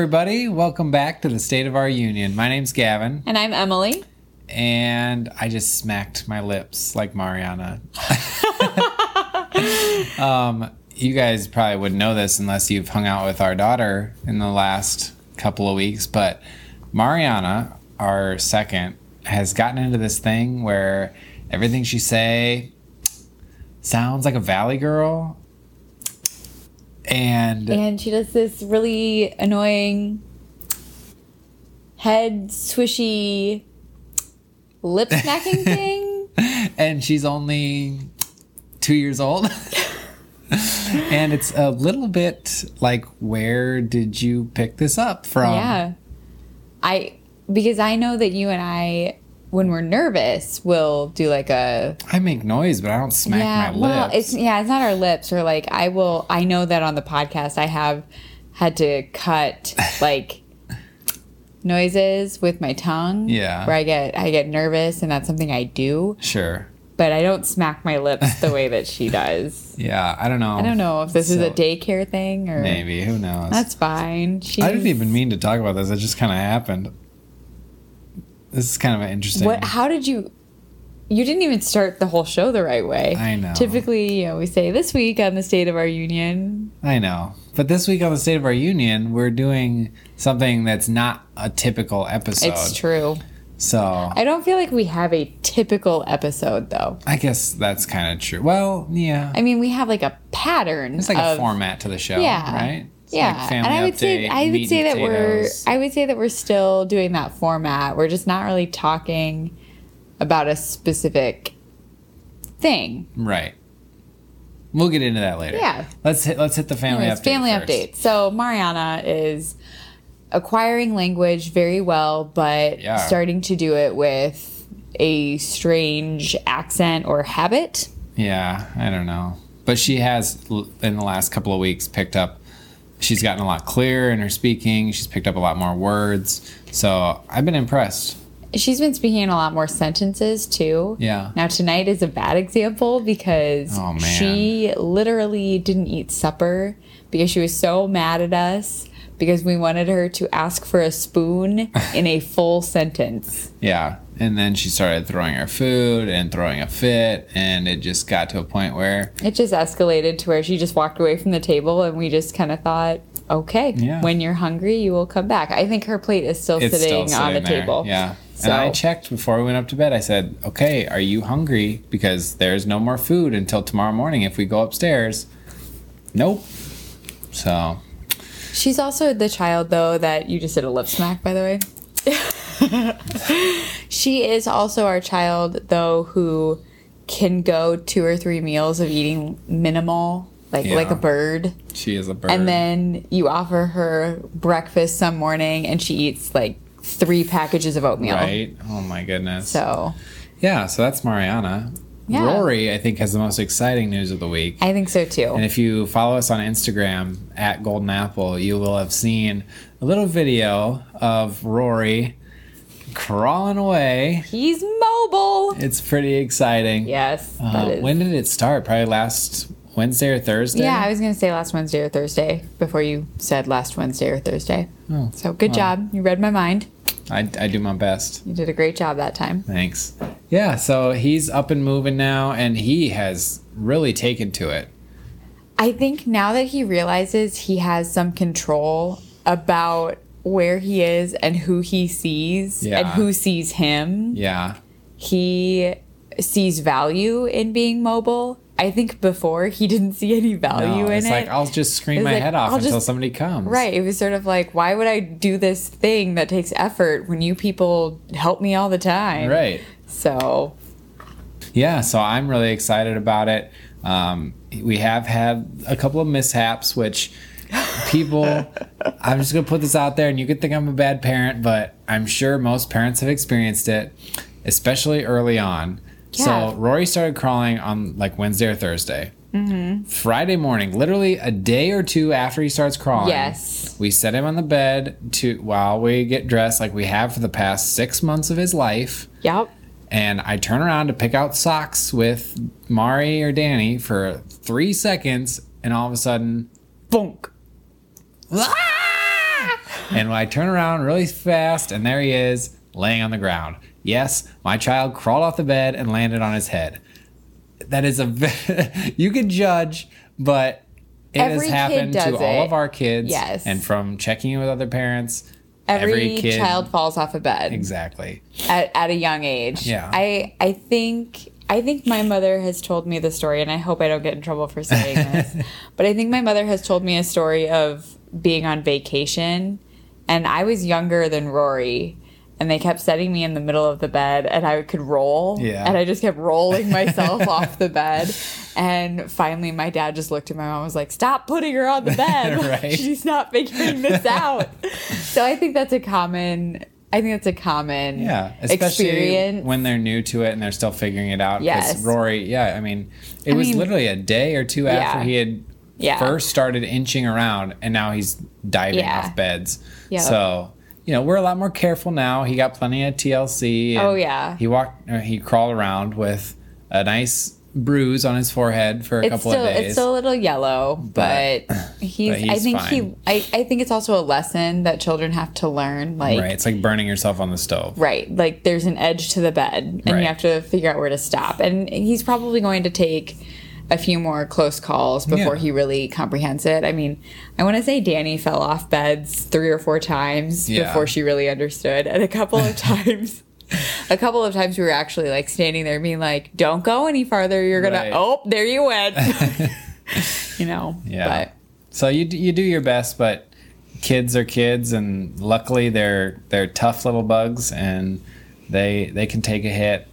Everybody. Welcome back to the State of Our Union. My name's Gavin, And I'm Amalie. and I just smacked my lips like Mariana. um, you guys probably wouldn't know this unless you've hung out with our daughter in the last couple of weeks, but Mariana, our second, has gotten into this thing where everything she say sounds like a valley girl. And And she does this really annoying head swishy lip smacking thing. and she's only two years old. and it's a little bit like, where did you pick this up from? yeah. I because I know that you and I when we're nervous we'll do like a I make noise, but I don't smack yeah, my well, lips. it's yeah, it's not our lips or like I will I know that on the podcast I have had to cut like noises with my tongue. Yeah. Where I get I get nervous and that's something I do. sure. But I don't smack my lips the way that she does. Yeah, I don't know. I don't know if this is a daycare thing or Maybe. Who knows? that's fine. She's, I didn't even mean to talk about this. It just kind of happened. This is kind of an interesting. What how did you you didn't even start the whole show the right way. I know. Typically, you know, we say this week on the state of our union. I know. But this week on the State of Our Union, we're doing something that's not a typical episode. It's true. So I don't feel like we have a typical episode though. I guess that's kind of true. Well, yeah. I mean, we have like a pattern. It's like of, a format to the show, Yeah. right? It's Yeah, like and I would say I would say that we're. I would say that we're still doing that format. We're just not really talking about a specific thing. right. We'll get into that later. Yeah. Let's hit let's hit the family Anyways, update. family first. update. So Mariana is acquiring language very well, but Yeah. starting to do it with a strange accent or habit. Yeah, I don't know, but she has in the last couple of weeks picked up. She's gotten a lot clearer in her speaking. She's picked up a lot more words. So I've been impressed. She's been speaking in a lot more sentences too. Yeah. Now tonight is a bad example because Oh, she literally didn't eat supper because she was so mad at us because we wanted her to ask for a spoon in a full sentence. Yeah. And then she started throwing her food and throwing a fit, and it just got to a point where It just escalated to where she just walked away from the table and we just kind of thought, okay, Yeah. when you're hungry, you will come back. I think her plate is still sitting, still on the there. table. Yeah. So- And I checked before we went up to bed. I said, "Okay, are you hungry? Because there's no more food until tomorrow morning if we go upstairs." Nope. So She's also the child, though, that you just did a lip smack, by the way. she is also our child, though, who can go two or three meals of eating minimal, like like a bird. she is a bird. And then you offer her breakfast some morning, and she eats like three packages of oatmeal. right? Oh my goodness. So yeah. So that's Mariana. Yeah. Rory, I think, has the most exciting news of the week. I think so too. And if you follow us on Instagram at GuldenApple, you will have seen a little video of Rory crawling away. He's mobile. It's pretty exciting. Yes, Uh, that is. when did it start? Probably last Wednesday or Thursday? yeah, I was gonna say last Wednesday or Thursday before you said last Wednesday or Thursday. Oh, So good job. You read my mind. I, I do my best. You did a great job that time. Thanks. Yeah, so he's up and moving now, and he has really taken to it. I think now that he realizes he has some control about where he is and who he sees and who sees him, Yeah. he sees value in being mobile. I think before he didn't see any value No, in it's it. like, I'll just scream my like, head off I'll until just- somebody comes. Right. It was sort of like, why would I do this thing that takes effort when you people help me all the time? Right. So, Yeah, so I'm really excited about it. Um, we have had a couple of mishaps, which people, I'm just going to put this out there, and you could think I'm a bad parent, but I'm sure most parents have experienced it, especially early on. Yeah. So Rory started crawling on like Wednesday or Thursday. Mm-hmm. Friday morning, literally a day or two after he starts crawling. Yes. We set him on the bed to while we get dressed, like we have for the past six months of his life yep. and I turn around to pick out socks with Mari or Danny for three seconds, and all of a sudden, bonk. Ah! and I turn around really fast, and there he is laying on the ground. Yes, my child crawled off the bed and landed on his head. That is a ve- you could judge, but it Every has happened to does all of our kids. Yes. and from checking in with other parents, Every, child falls off a bed exactly. at, at a young age. Yeah. I I think I think my mother has told me the story, and I hope I don't get in trouble for saying this, but I think my mother has told me a story of being on vacation, and I was younger than Rory. And they kept setting me in the middle of the bed, and I could roll. Yeah. And I just kept rolling myself off the bed. And finally, my dad just looked at my mom and was like, Stop putting her on the bed. Right. She's not figuring this out. so I think that's a common. I think that's a common Yeah, especially experience. when they're new to it and they're still figuring it out. Yes. Rory, yeah, I mean, it I was mean- literally a day or two after Yeah. he had Yeah. first started inching around, and now he's diving Yeah. off beds. Yep. So. You know, we're a lot more careful now. He got plenty of TLC. and Oh, yeah. He walked, he crawled around with a nice bruise on his forehead for a it's couple still of days. it's still a little yellow, but, But- he's, but I think fine. he I, I think it's also a lesson that children have to learn. Like right. It's like burning yourself on the stove. right, like there's an edge to the bed and Right. you have to figure out where to stop. And he's probably going to take a few more close calls before Yeah. he really comprehends it. I mean, I want to say Danny fell off beds three or four times Yeah. before she really understood. And a couple of times a couple of times we were actually like standing there being like, "Don't go any farther. You're going Right. to Oh, there you went." you know. Yeah. But so you you do your best, but kids are kids, and luckily they're they're tough little bugs, and they they can take a hit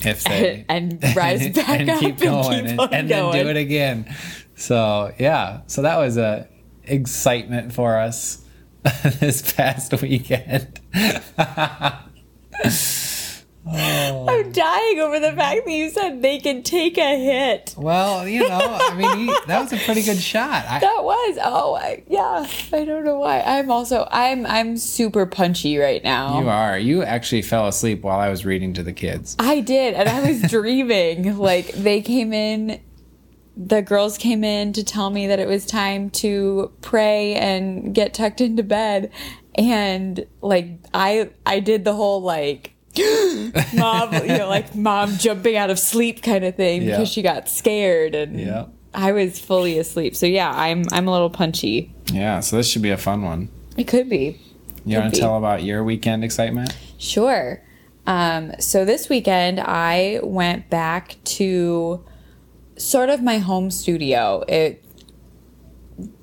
if they and rise back and up keep going and, and, keep on and then do it again. So yeah, so that was a excitement for us this past weekend. Oh. I'm dying over the fact that you said they can take a hit. Well, you know, I mean, he, that was a pretty good shot. I, That was oh I, yeah. I don't know why. I'm also I'm I'm super punchy right now. you are. You actually fell asleep while I was reading to the kids. I did, and I was dreaming. Like they came in, the girls came in to tell me that it was time to pray and get tucked into bed, and like I I did the whole like. mom, you know, like mom jumping out of sleep kind of thing Yeah. because she got scared and Yeah. I was fully asleep. So yeah, I'm I'm a little punchy. Yeah, so this should be a fun one. It could be. You want to be. tell about your weekend excitement? Sure. Um, so this weekend, I went back to sort of my home studio. It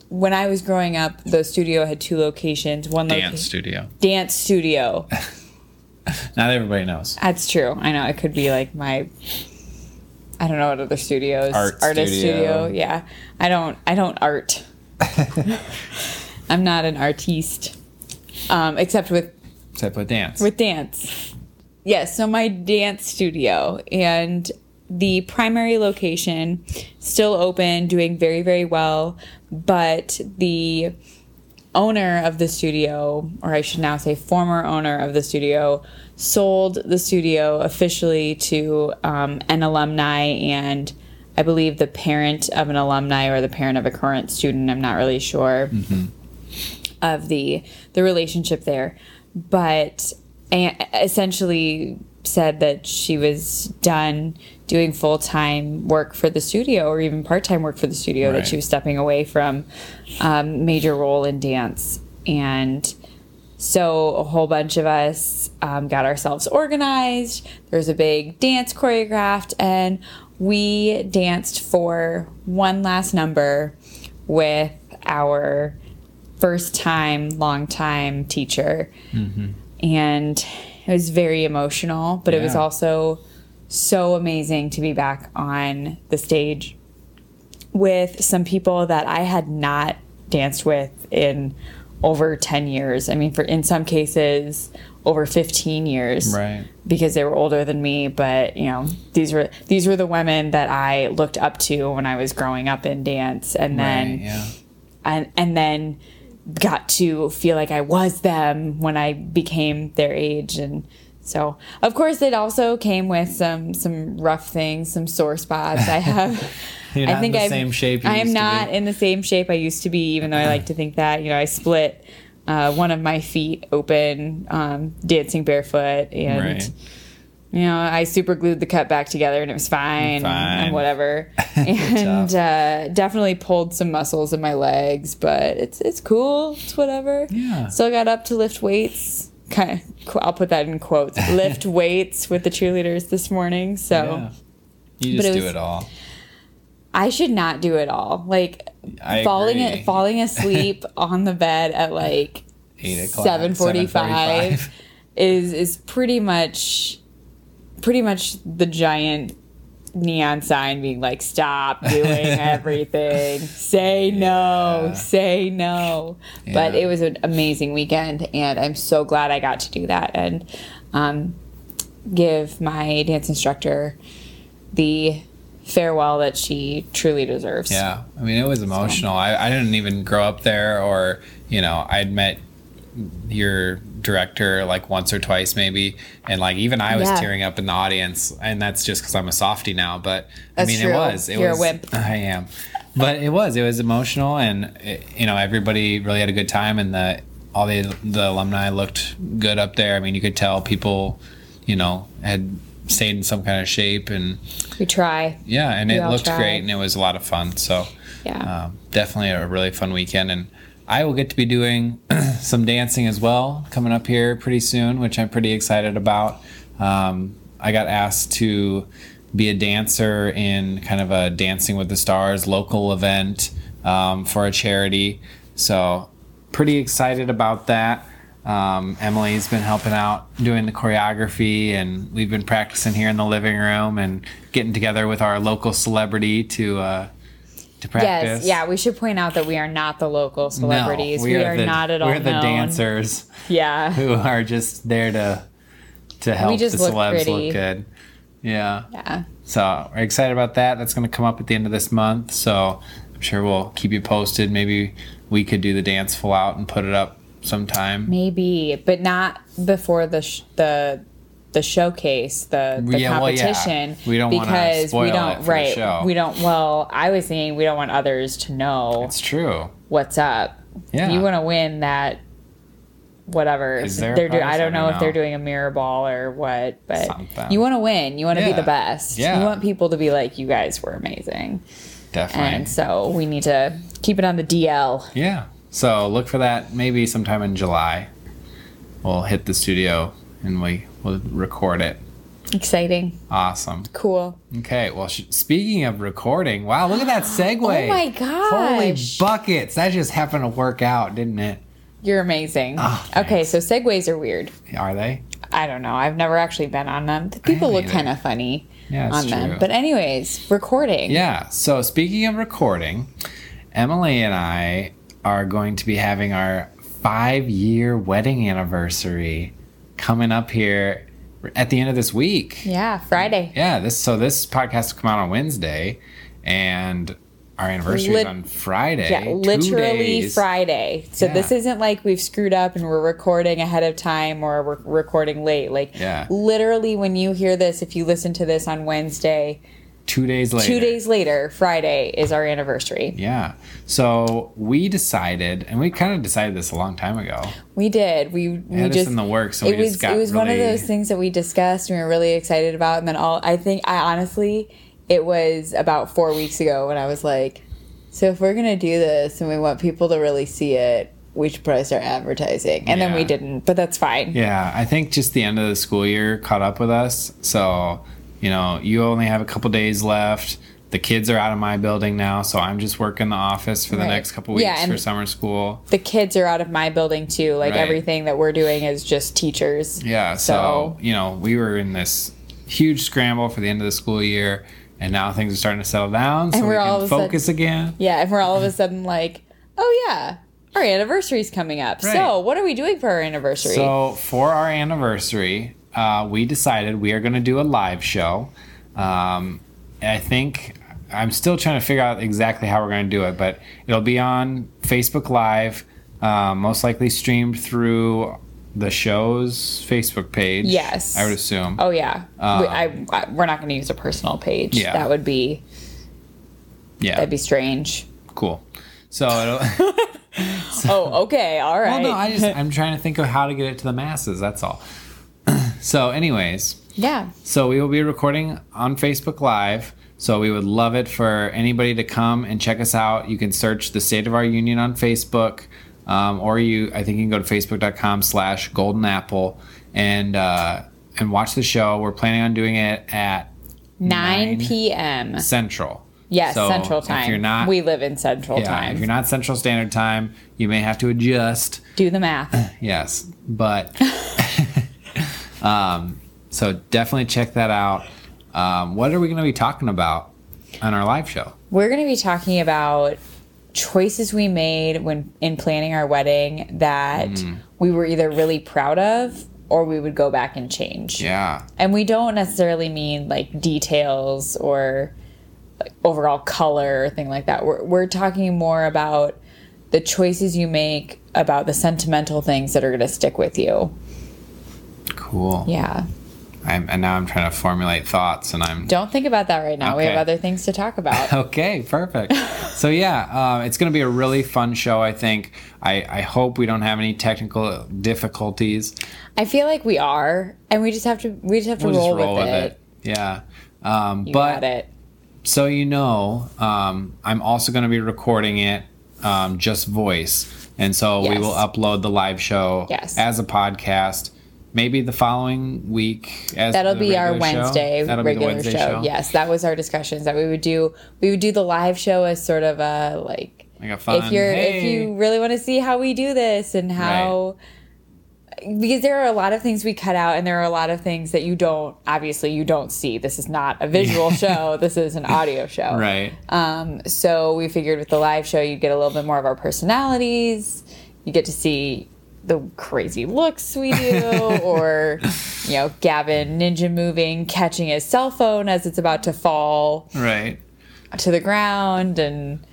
when I was growing up, the studio had two locations. One Dance location studio. dance studio. Not everybody knows. That's true. I know it could be like my. I don't know what other studios. Art artist studio. Yeah, I don't. I don't art. I'm not an artiste, um, except with Except with dance. with dance. Yes, so my dance studio and the primary location still open, doing very very well, but the owner of the studio, or I should now say former owner of the studio, sold the studio officially to um, an alumni and I believe the parent of an alumni or the parent of a current student. I'm not really sure of the the relationship there, but a- essentially said that she was done doing full time work for the studio or even part time work for the studio. That she was stepping away from um, major role in dance and. So a whole bunch of us um, got ourselves organized. There was a big dance choreographed, and we danced for one last number with our first time, long time teacher. And it was very emotional, but it was also so amazing to be back on the stage with some people that I had not danced with in over 10 years. I mean, for in some cases, over 15 years Right. because they were older than me but you know these were these were the women that I looked up to when I was growing up in dance and then Right, yeah. and and then got to feel like I was them when I became their age and so of course it also came with some some rough things some sore spots I have You're I not think in the I'm, same shape you I am not in the same shape I used to be even though I like to think that you know I split uh, one of my feet open, um, dancing barefoot, and Right. you know I super glued the cut back together, and it was fine, Fine. and whatever. and uh, definitely pulled some muscles in my legs, but it's it's cool. It's whatever. Yeah. Still got up to lift weights. Kind of, I'll put that in quotes. Lift weights with the cheerleaders this morning. So. Yeah. You just it do was- it all. I should not do it all. Like I falling agree. falling asleep on the bed at like Eight o'clock, seven forty 7:45. is is pretty much pretty much the giant neon sign being like stop doing everything. Say no Yeah. say no. But it was an amazing weekend and i'm so glad i got to do that and um, give my dance instructor the farewell that she truly deserves. Yeah, I mean, it was emotional. I, I didn't even grow up there, or you know, I'd met your director like once or twice maybe, and like even I was Yeah. tearing up in the audience, and that's just because I'm a softie now. But I mean, true. it was. It You're a was, wimp. I am, but it was. It was emotional, and it, you know, everybody really had a good time, and the all the the alumni looked good up there. I mean, you could tell people, you know, had stayed in some kind of shape and we try yeah, and We it looked tried. great, and it was a lot of fun. So, Yeah. um, definitely a really fun weekend, and I will get to be doing some dancing as well coming up here pretty soon, which I'm pretty excited about. Um, I got asked to be a dancer in kind of a Dancing with the Stars local event um, for a charity, so pretty excited about that. Um, Amalie's been helping out doing the choreography, and we've been practicing here in the living room and getting together with our local celebrity to uh, to practice. Yes, yeah, we should point out that we are not the local celebrities. No, we, are, the, not at all We're the known. dancers Yeah. who are just there to to help just the look celebs pretty. look good. Yeah. Yeah. So we're excited about that. That's going to come up at the end of this month. So I'm sure we'll keep you posted. Maybe we could do the dance full out and put it up sometime. Maybe, but not before the sh- the the showcase, the, the Yeah, well, yeah. competition. We don't because spoil we don't right. show. We don't. Well, I was saying we don't want others to know It's true. what's up. Yeah. You want to win that. Whatever Is there they're doing, I don't know if they're doing a mirror ball or what, but Something. you want to win. You want to be the best. Yeah. You want people to be like, "You guys were amazing," Definitely. and so we need to keep it on the DL. Yeah. So look for that maybe sometime in July. We'll hit the studio and we will record it. Exciting, Awesome. cool. Okay. Well, sh- speaking of recording, wow, look at that oh segue. Oh my god. Holy buckets. That just happened to work out, didn't it? You're amazing. Oh, okay, so segues are weird. Are they? I don't know. I've never actually been on them. The people look kind of funny Yeah, on them. true. But anyways, recording. Yeah. So speaking of recording, Amalie and I are going to be having our five year wedding anniversary coming up here at the end of this week. Yeah, Friday. Yeah, this so this podcast will come out on Wednesday, and our anniversary Lit- is on Friday. Yeah, literally. Friday. So Yeah. this isn't like we've screwed up and we're recording ahead of time or we're recording late. Like Yeah. literally when you hear this, if you listen to this on Wednesday, Two days later. two days later, Friday is our anniversary. Yeah. So we decided, and we kind of decided this a long time ago. We did. We we had this just in the works, So it we was just got it was one of those things that we discussed and we were really excited about and then all I think I honestly it was about 4 weeks ago when I was like so if we're going to do this and we want people to really see it we should probably start advertising and then we didn't but that's fine. Yeah, I think just the end of the school year caught up with us. So, you know, you only have a couple days left. The kids are out of my building now, so I'm just working the office for the Right. next couple weeks Yeah, for summer school. The kids are out of my building too. Like Right. everything that we're doing is just teachers. Yeah, so, you know, we were in this huge scramble for the end of the school year, and now things are starting to settle down, so And we we're all can of a sudden- focus again. Yeah, and we're all of a sudden like, "Oh yeah, our anniversary's coming up. Right. So, what are we doing for our anniversary?" So for our anniversary, uh, we decided we are going to do a live show. Um, I think I'm still trying to figure out exactly how we're going to do it, but it'll be on Facebook Live, um, most likely streamed through the show's Facebook page. Yes. I would assume. Oh yeah, we, I, I we're not going to use a personal page. Yeah. that would be yeah. that'd be strange. Cool. So it'll, oh, okay, all right. Well, no, I just I'm trying to think of how to get it to the masses. That's all. So, anyways, yeah. so we will be recording on Facebook Live. So we would love it for anybody to come and check us out. You can search the State of Our Union on Facebook, um, or you I think you can go to facebook.com/slash GuldenApple and uh, and watch the show. We're planning on doing it at 9 p.m. Central. Yes, So, Central if you're not- we live in Central Yeah, Time. if you're not Central Standard Time, you may have to adjust. Do the math. Yes, but um, so definitely check that out. Um, what are we going to be talking about on our live show? We're going to be talking about choices we made when in planning our wedding that Mm-hmm. we were either really proud of or we would go back and change. Yeah, And we don't necessarily mean like details or like overall color or thing like that. We're, we're talking more about the choices you make about the sentimental things that are going to stick with you. Cool. Yeah. I'm, and now I'm trying to formulate thoughts, and I'm Don't think about that right now. We have other things to talk about. okay. Perfect. so yeah, uh, it's going to be a really fun show. I think. I, I hope we don't have any technical difficulties. I feel like we are, and we just have to we just have to We'll roll, just roll with, with it. it. Yeah. Um, You but got it. so you know, um, I'm also going to be recording it um, just voice, and so we will upload the live show Yes. as a podcast. Maybe the following week. As That'll be our show. Wednesday That'll regular Wednesday show. Yes, that was our discussions that we would do. We would do the live show as sort of a like Like a fun. if you're if you really want to see how we do this and how because there are a lot of things we cut out and there are a lot of things that you don't obviously you don't see this is not a visual show this is an audio show right. um, so we figured with the live show you get a little bit more of our personalities you get to see the crazy looks we do or you know gavin ninja moving catching his cell phone as it's about to fall right. to the ground and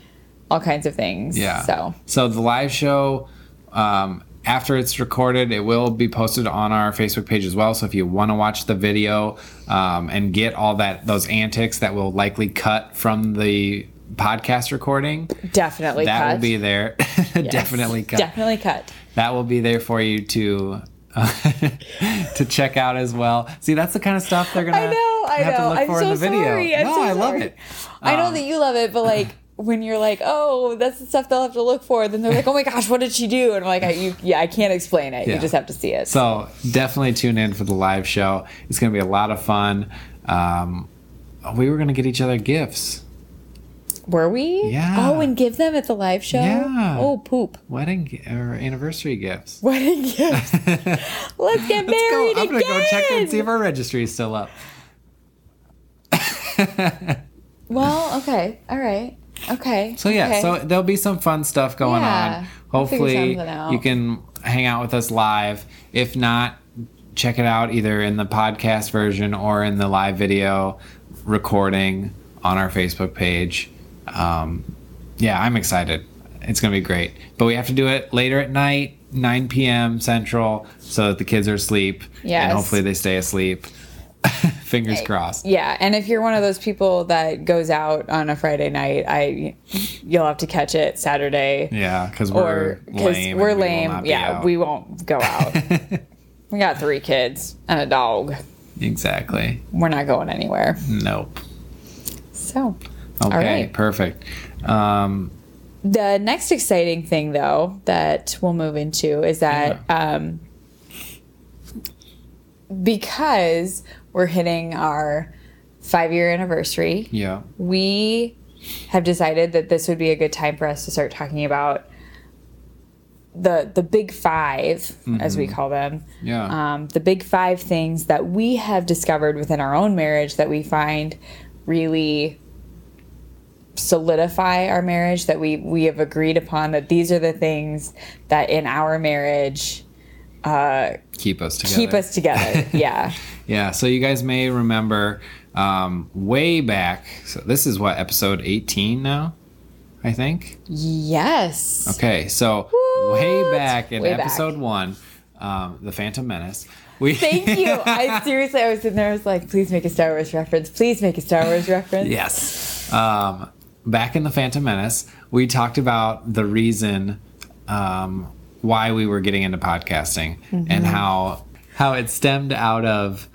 all kinds of things Yeah. so So the live show, um, after it's recorded, it will be posted on our Facebook page as well. So if you want to watch the video um, and get all that those antics that will likely cut from the podcast recording, definitely that cut. will be there. Definitely cut. definitely cut that will be there for you to. to check out as well. See, that's the kind of stuff they're gonna I know, I have know. to look I'm for so in the video. sorry. I'm no, so I love sorry. it. I know Um, that you love it, but like when you're like, oh, that's the stuff they'll have to look for, then they're like, oh my gosh, what did she do? And I'm like, I, you, yeah, I can't explain it. Yeah. You just have to see it. So definitely tune in for the live show. It's going to be a lot of fun. Um, we were going to get each other gifts, Were we? Yeah. Oh, and give them at the live show. Yeah. Oh, poop. wedding or anniversary gifts. Wedding gifts. Let's get Let's go. married I'm to go check and see if our registry is still up. Well, okay, all right, okay. So yeah, okay. so there'll be some fun stuff going Yeah, on. Hopefully, you can hang out with us live. If not, check it out either in the podcast version or in the live video recording on our Facebook page. Um, yeah, I'm excited. It's gonna be great. But we have to do it later at night, 9 p.m. Central, so that the kids are asleep. Yes. And hopefully they stay asleep. Fingers crossed. Yeah, and if you're one of those people that goes out on a Friday night, I you'll have to catch it Saturday Yeah, because we're because lame. we're we lame. be Yeah, out. we won't go out. we got three kids and a dog. exactly. We're not going anywhere. Nope. So, Okay, right. perfect. Um, the next exciting thing, though, that we'll move into is that um, because we're hitting our five year anniversary, yeah, we have decided that this would be a good time for us to start talking about the the big 5 as we call them. Yeah, um, the big five things that we have discovered within our own marriage that we find really solidify our marriage that we we have agreed upon that these are the things that in our marriage uh, keep us together. keep us together yeah Yeah. So you guys may remember um, way back. So this is what episode eighteen now, I think. yes Okay, so What? way back in Way back. episode one, um, the Phantom Menace. We Thank you. I seriously, I was sitting there. I was like, "Please make a Star Wars reference. Please make a Star Wars reference." Yes. Um, back in the Phantom Menace, we talked about the reason um, why we were getting into podcasting and how how it stemmed out of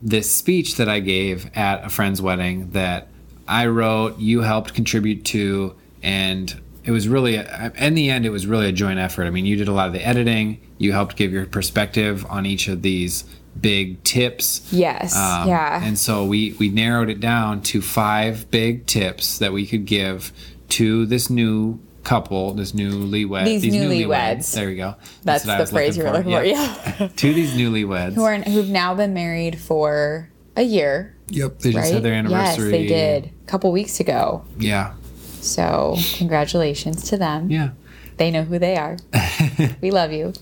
this speech that I gave at a friend's wedding that I wrote, you helped contribute to, and it was really, in the end, it was really a joint effort. I mean, you did a lot of the editing, you helped give your perspective on each of these big tips. Yes. Um, yeah. And so we we narrowed it down to five big tips that we could give to this new couple, this newlywed, These newlyweds. There we go. That's, what I the was phrase you were looking for. Yep. Yeah. to these newlyweds. Who are who've now been married for a year, yep. They just right? had their anniversary. Yes, they did. A couple weeks ago. Yeah. So congratulations to them. Yeah. They know who they are. we love you.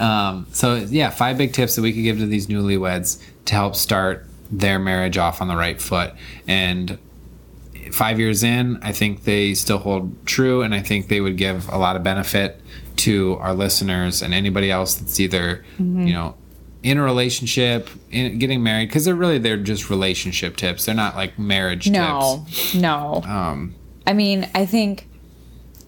Um, so yeah, five big tips that we could give to these newlyweds to help start their marriage off on the right foot. And five years in, I think they still hold true, and I think they would give a lot of benefit to our listeners and anybody else that's either you know in a relationship, in getting married, because they're really they're just relationship tips. They're not like marriage No, no. tips. Um, I mean, I think,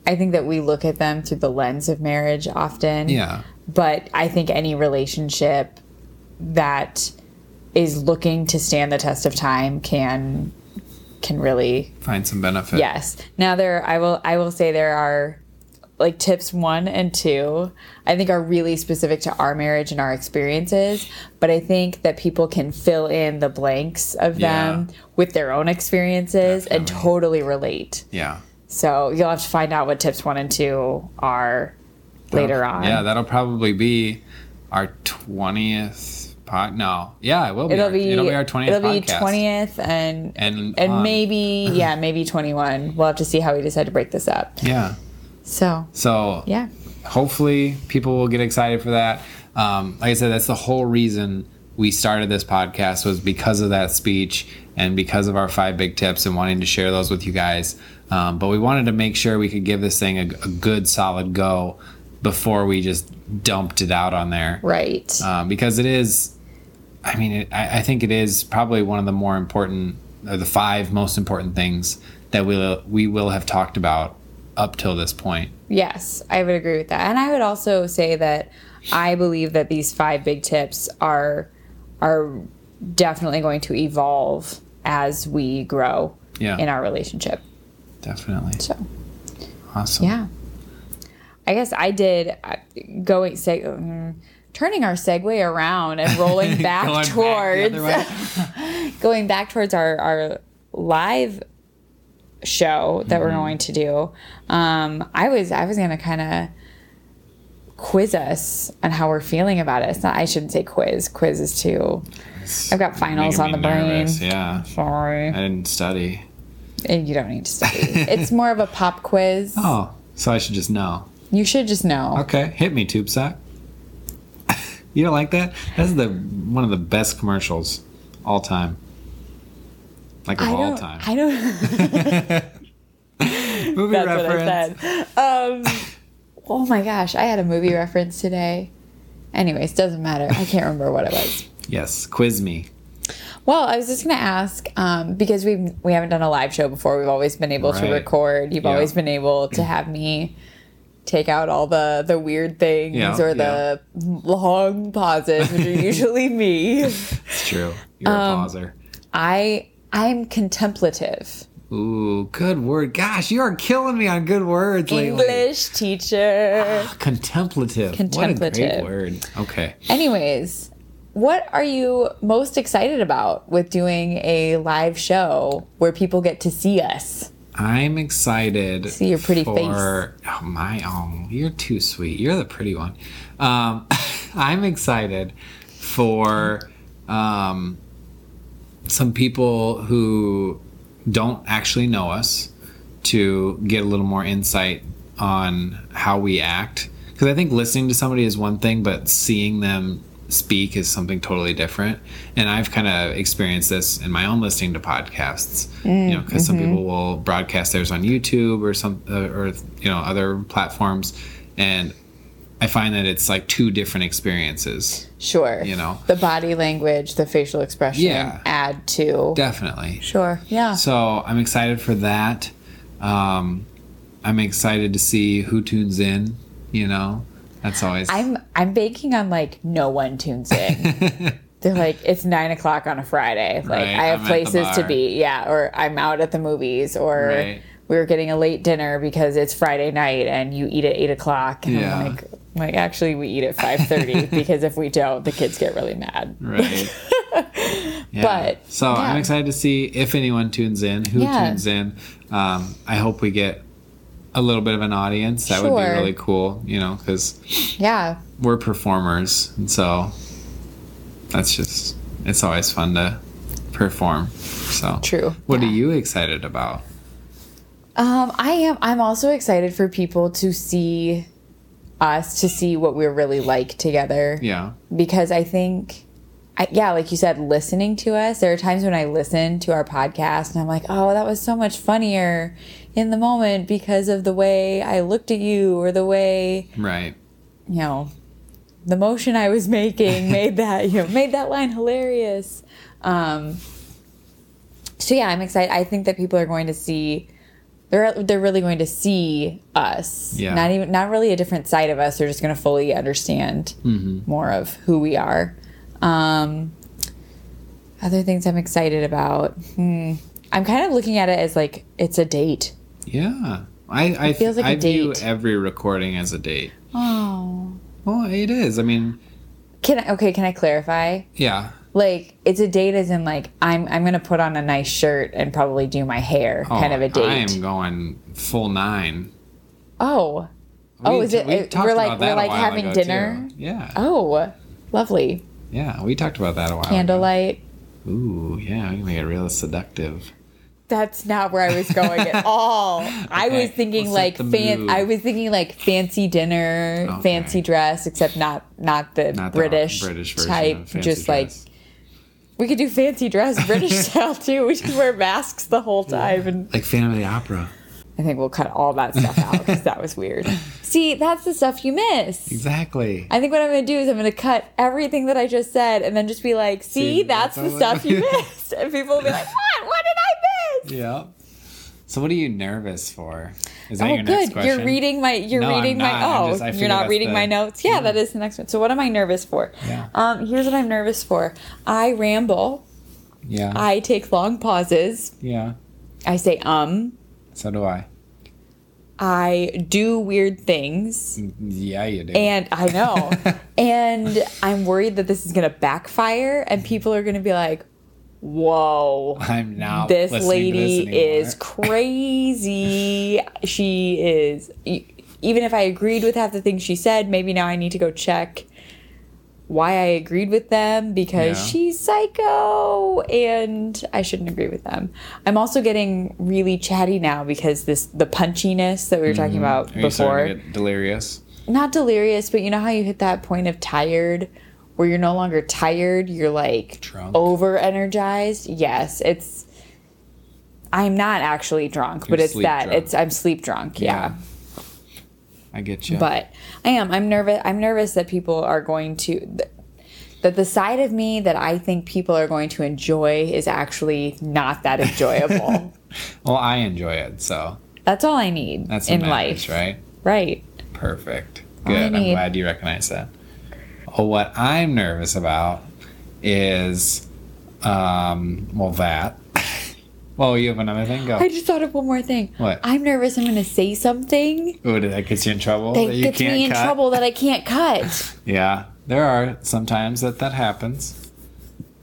I think that we look at them through the lens of marriage often. yeah, But I think any relationship that is looking to stand the test of time can can really find some benefit. Yes. Now there I will I will say there are like tips 1 and 2 I think are really specific to our marriage and our experiences, but I think that people can fill in the blanks of them with their own experiences and totally relate. yeah. So you'll have to find out what tips 1 and 2 are later on. Yeah, that'll probably be our twentieth pod. No, yeah, it will be. It'll our, be it'll be our twentieth. It'll be twentieth and And, and um, maybe yeah maybe twenty one. We'll have to see how we decide to break this up. Yeah. So So yeah, hopefully people will get excited for that. Um, like I said, that's the whole reason we started this podcast was because of that speech and because of our five big tips and wanting to share those with you guys. Um, but we wanted to make sure we could give this thing a, a good solid go before we just dumped it out on there. right. um, because it is. I mean, it, I, I think it is probably one of the more important, or the five most important things that we will we will have talked about up till this point. Yes, I would agree with that. And I would also say that I believe that these five big tips are are definitely going to evolve as we grow Yeah, in our relationship. definitely. So, Awesome. yeah. I guess I did uh, going seg- mm, turning our segue around and rolling back Going towards way. going back towards our our live show that Mm-hmm. we're going to do. Um, I was I was gonna kind of quiz us on how we're feeling about it. It's not I shouldn't say quiz. Quiz is too. I've got finals on the me brain. Yeah, Sorry, I didn't study. And you don't need to study. it's more of a pop quiz. Oh, so I should just know. You should just know. Okay, hit me, tube sock. you don't like that? That's the one of the best commercials all time. Like of I all time. I don't. Movie That's reference. what I said. Um, oh my gosh, I had a movie reference today. Anyways, doesn't matter. I can't remember what it was. Yes, quiz me. Well, I was just going to ask um, because we we haven't done a live show before. We've always been able to record. You've Yeah. always been able to have me take out all the the weird things Yeah, or the long pauses, which are usually me. It's true. You're Um, a pauser. I I'm contemplative. Ooh, good word. Gosh, you are killing me on good words lately. English teacher. Contemplative. Contemplative. What a great word. Okay. Anyways, what are you most excited about with doing a live show where people get to see us? I'm excited. See your pretty for, face. Oh my! Oh, you're too sweet. You're the pretty one. Um, I'm excited for um, some people who don't actually know us to get a little more insight on how we act. Because I think listening to somebody is one thing, but seeing them speak is something totally different. And I've kind of experienced this in my own listening to podcasts. you know, because some people will broadcast theirs on YouTube or some uh, or you know other platforms, and I find that it's like two different experiences. Sure. You know. the body language, the facial expression Yeah. add to. Definitely. Sure. Yeah. So I'm excited for that. Um, I'm excited to see who tunes in You know, that's always. I'm I'm banking on like no one tunes in. They're like it's nine o'clock on a Friday. Like Right, I have I'm places to be. Yeah, or I'm out at the movies, or Right. we were getting a late dinner because it's Friday night and you eat at eight o'clock. And Yeah. I'm like, like actually we eat at five thirty because if we don't, the kids get really mad. Right. Yeah. But, so yeah. I'm excited to see if anyone tunes in, who Yeah. tunes in. Um, I hope we get a little bit of an audience. That would be really cool, you know, because Yeah, we're performers, and so that's just it's always fun to perform. So True. What Yeah. are you excited about? Um, I am. I'm also excited for people to see us, to see what we're really like together. Yeah. Because I think, I, yeah, like you said, listening to us. There are times when I listen to our podcast and I'm like, oh, that was so much funnier in the moment because of the way I looked at you or the way Right. you know, the motion I was making made that, you know, made that line hilarious. Um, so yeah, I'm excited. I think that people are going to see they're they're really going to see us. Yeah. Not even not really a different side of us. They're just going to fully understand more of who we are. Um, other things I'm excited about. Hmm. I'm kind of looking at it as like it's a date. Yeah. I I, feels like a I view every recording as a date. Oh. Well, it is. I mean, Can I, okay, can I clarify? yeah. like it's a date as in like i'm i'm gonna put on a nice shirt and probably do my hair oh, kind of a date. I am going full nine. oh oh is it We it we're like we're like having dinner too. Yeah. oh lovely Yeah, we talked about that a while candlelight ago. Ooh, yeah, we can make it real seductive. That's not where i was going at all i was thinking we'll like fan i was thinking like fancy dinner Okay. fancy dress except not not the Not the british British type just like we could do fancy dress british style too we just wear masks the whole time and like Phantom of the Opera. I think we'll cut all that stuff out because that was weird. See, that's the stuff you miss. Exactly. I think what I'm going to do is I'm going to cut everything that I just said and then just be like, see, See, that's, that's the stuff you missed. And people will be like, what? What did I miss? Yeah. So what are you nervous for? Is that Oh, your next good. You're reading my. You're No, reading my. Oh, just- you're not reading the- my notes. Yeah, that is the next one. So what am I nervous for? Yeah. Um, here's what I'm nervous for. I ramble. Yeah. I take long pauses. yeah. I say um. So do I. I do weird things. Yeah, you do. And I know. and I'm worried that this is going to backfire and people are going to be like, whoa. I'm now This listening to this lady is crazy. she is. Even if I agreed with half the things she said, maybe now I need to go check why I agreed with them because Yeah. she's psycho and I shouldn't agree with them. I'm also getting really chatty now because this the punchiness that we were talking about Mm-hmm. Are before starting to get delirious? not delirious, but you know how you hit that point of tired where you're no longer tired, you're like Drunk. over energized. Yes, it's I'm not actually drunk, but You're it's that drunk. it's I'm sleep drunk, yeah. I get you. But I am I'm nervous I'm nervous that people are going to that the side of me that I think people are going to enjoy is actually not that enjoyable. well, I enjoy it, so That's all I need that's in matters, life. right? Right. Perfect. Good. I'm glad you recognize that. Oh, what I'm nervous about is, um, well, that. well, you have another thing. Go. I just thought of one more thing. What? I'm nervous I'm going to say something Oh, did that get you in trouble? that you gets me in cut? trouble that I can't cut. Yeah, there are sometimes that that happens,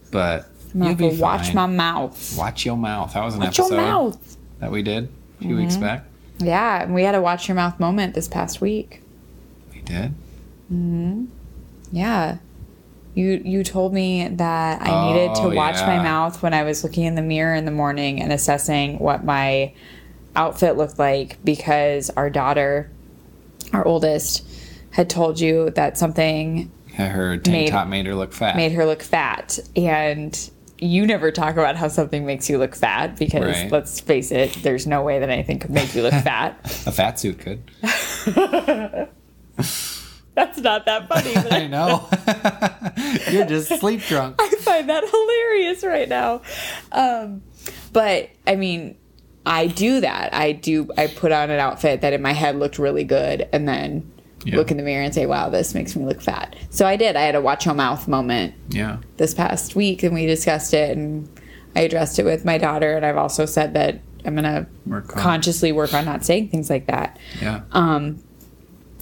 but I'm you'll be to watch my mouth. Watch your mouth. That was an Watch episode your mouth. that we did a few weeks back. Yeah, and we had a watch your mouth moment this past week. We did. Yeah. You you told me that I needed to Oh, watch my mouth when I was looking in the mirror in the morning and assessing what my outfit looked like because our daughter, our oldest, had told you that something Her tank Made- top made her look fat. made her look fat and you never talk about how something makes you look fat because Right. let's face it there's no way that anything could make you look fat a fat suit could. that's not that funny I know. You're just sleep drunk. I find that hilarious right now. Um, but I mean, I do that. I do. I put on an outfit that in my head looked really good, and then Yeah. look in the mirror and say, "Wow, this makes me look fat." So I did. I had a watch your mouth moment Yeah. this past week, and we discussed it, and I addressed it with my daughter, and I've also said that I'm gonna Work consciously work on not saying things like that. Yeah. Um,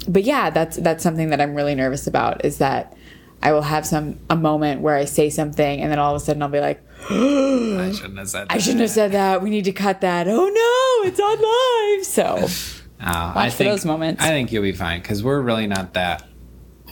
but yeah, that's that's something that I'm really nervous about. Is that I will have some a moment where I say something, and then all of a sudden I'll be like, I shouldn't have said that. I shouldn't have said that. We need to cut that. Oh no, it's on live. So Uh, Watch for those moments. I think you'll be fine because we're really not that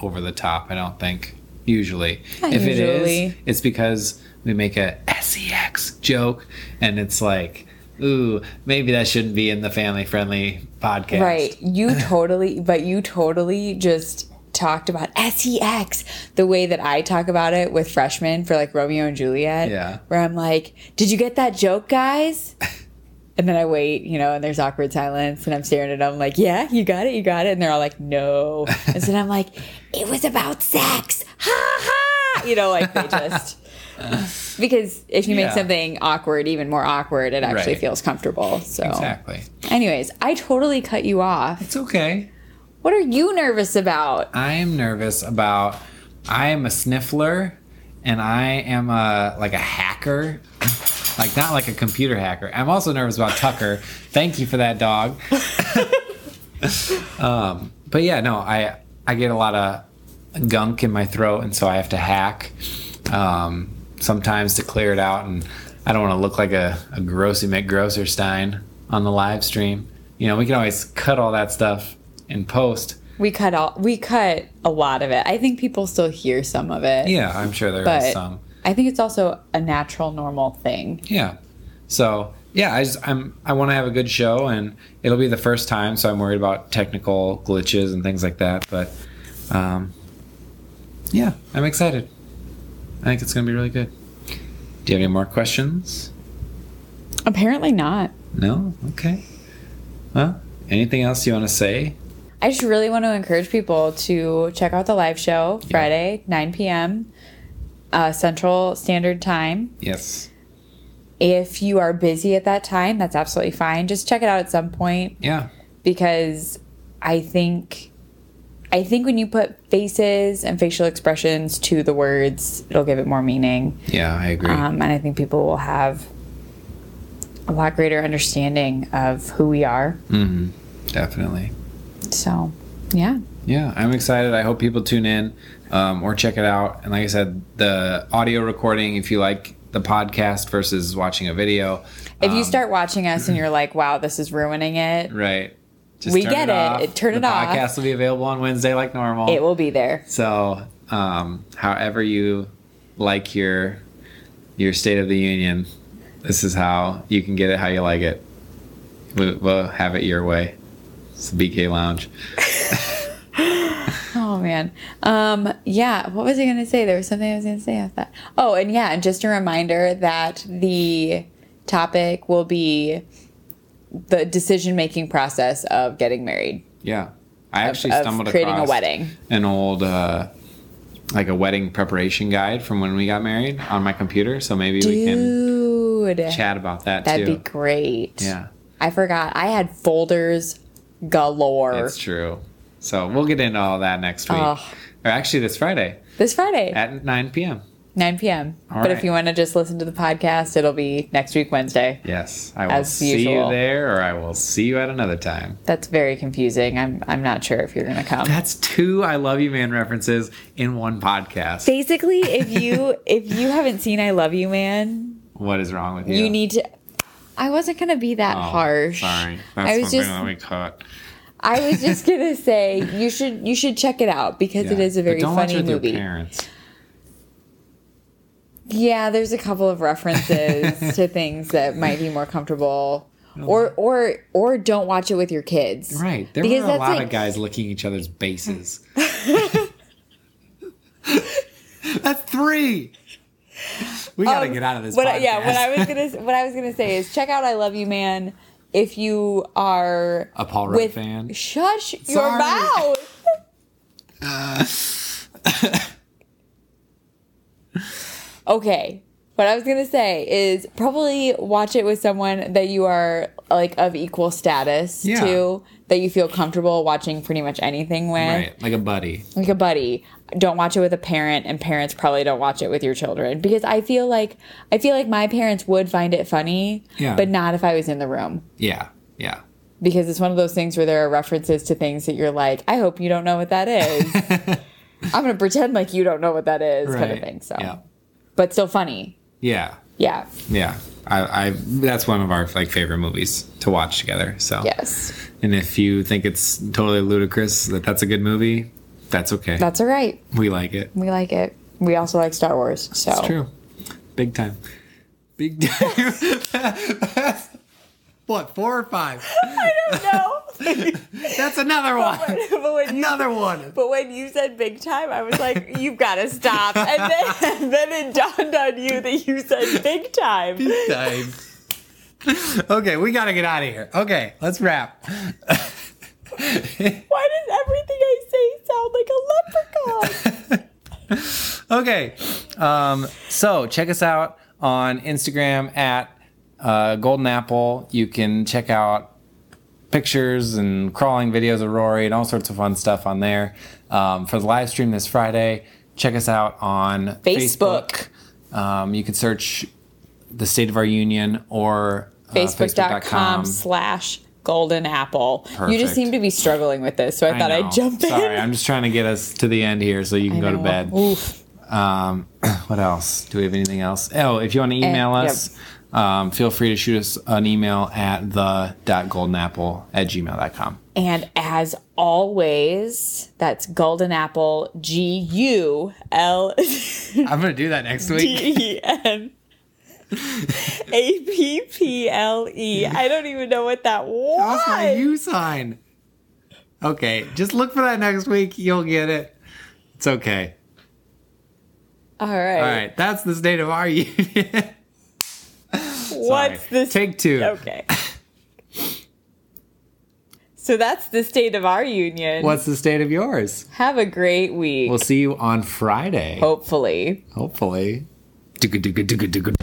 over the top. I don't think usually. Not if it usually. is, it's because we make a sex joke, and it's like, ooh, maybe that shouldn't be in the family friendly podcast. right, you totally, but you totally just talked about sex the way that I talk about it with freshmen for like Romeo and Juliet. Yeah. where I'm like, did you get that joke, guys? And then I wait, you know, and there's awkward silence, and I'm staring at them like, "Yeah, you got it, you got it," and they're all like, "No," and so then I'm like, "It was about sex, ha ha," you know, like they just because if you make Yeah. something awkward even more awkward, it actually Right. feels comfortable. So, Exactly. Anyways, I totally cut you off. It's okay. What are you nervous about? I am nervous about. I am a sniffler, and I am a like a hacker, like not like a computer hacker. I'm also nervous about Tucker. Thank you for that dog. um, but yeah, no, I I get a lot of gunk in my throat, and so I have to hack um, sometimes to clear it out, and I don't want to look like a, a grossy McGrosserstein on the live stream. You know, we can always cut all that stuff and post. We cut all we cut a lot of it. I think people still hear some of it. Yeah, I'm sure there but is some. I think it's also a natural, normal thing. Yeah. So yeah, I just I'm I want to have a good show, and it'll be the first time, so I'm worried about technical glitches and things like that. But um, yeah, I'm excited. I think it's gonna be really good. Do you have any more questions? Apparently not. No. Okay. Well, anything else you want to say? I just really want to encourage people to check out the live show Friday, 9 p.m. Uh, Central Standard Time. Yes. If you are busy at that time, that's absolutely fine. Just check it out at some point Yeah. because I think I think when you put faces and facial expressions to the words, it'll give it more meaning. Yeah, I agree. Um, and I think people will have a lot greater understanding of who we are. hmm Definitely. So, yeah. Yeah, I'm excited. I hope people tune in um, or check it out. And like I said, the audio recording, if you like the podcast versus watching a video, If you um, start watching us and you're like, wow, this is ruining it, right, just We turn get it. off. It- turn the it off. Podcast will be available on Wednesday like normal. it will be there. so, um, however you like your your State of the Union, this is how you can get it how you like it. We'll, we'll have it your way. It's the BK Lounge. Oh man. Um yeah, what was I going to say? There was something I was going to say after that. Oh, and yeah, and just a reminder that the topic will be the decision-making process of getting married. Yeah, I actually of stumbled creating a wedding. an old uh, like a wedding preparation guide from when we got married on my computer. So maybe we can Dude. chat about that too. That'd too. be great. Yeah, I forgot. I had folders galore. it's true. So we'll get into all that next week, Ugh. or actually this Friday this Friday, at 9 p.m. 9 p.m. All but if you want to just listen to the podcast, it'll be next week, Wednesday. Yes, I will see usual. you there, or I will see you at another time. That's very confusing. I'm I'm not sure if you're gonna come. That's two "I Love You, Man" references in one podcast. Basically, if you if you haven't seen I Love You Man, What is wrong with you? you need to. I wasn't gonna be that Oh, harsh. Sorry, that's I was just that we cut. I was just gonna say you should you should check it out because it Yeah. is a very but don't watch funny it with movie. Your parents. Yeah, there's a couple of references to things that might be more comfortable. Or or or don't watch it with your kids. Right. There Because were a lot like- of guys licking each other's bases. That's three. We gotta Um, get out of this. What podcast. yeah, what I was gonna what I was gonna say is check out I Love You Man if you are A Paul Rudd fan? Shush your Sorry. mouth. okay. What I was gonna say is probably watch it with someone that you are like of equal status Yeah. to, that you feel comfortable watching pretty much anything with, Right, like a buddy. like a buddy. Don't watch it with a parent, and parents probably don't watch it with your children because I feel like I feel like my parents would find it funny, Yeah. but not if I was in the room Yeah, yeah. because it's one of those things where there are references to things that you're like, I hope you don't know what that is. I'm gonna pretend like you don't know what that is, kind of thing. So, Yeah, but still funny. Yeah, Yeah. yeah. I, I that's one of our like favorite movies to watch together. So Yes. And if you think it's totally ludicrous that that's a good movie, that's okay. That's all right. we like it. We like it. We also like Star Wars. So It's true. Big time. Big time. what, four or five? no. That's another one. but, when you, Another one. but when you said big time, I was like, you've got to stop. And then, and then it dawned on you that you said big time. Big time. okay, we gotta get out of here. Okay, let's wrap. Why does everything I say sound like a leprechaun? Okay, um, so check us out on Instagram at uh, GuldenApple. You can check out pictures and crawling videos of Rory and all sorts of fun stuff on there. Um, for the live stream this Friday, check us out on Facebook. Facebook. Um, you can search the State of Our Union or uh, Facebook.com slash GuldenApple. You just seem to be struggling with this, so I, thought know. I'd jump in. Sorry, I'm just trying to get us to the end here so you can I go to bed. Oof. Um, what else? Do we have anything else? Oh, if you want to email yep. us, um, feel free to shoot us an email at the.guldenapple at gmail.com. And as always, that's GuldenApple G U L I'm going to do that next week. D E N A P P L E. I don't even know what that That's my was. U sign. Okay, just look for that next week. You'll get it. It's okay. All right. All right, that's the state of our union. What's this? Take two. Okay. So that's the state of our union. What's the state of yours? Have a great week. We'll see you on Friday. Hopefully. Hopefully. Digga, digga, digga, digga.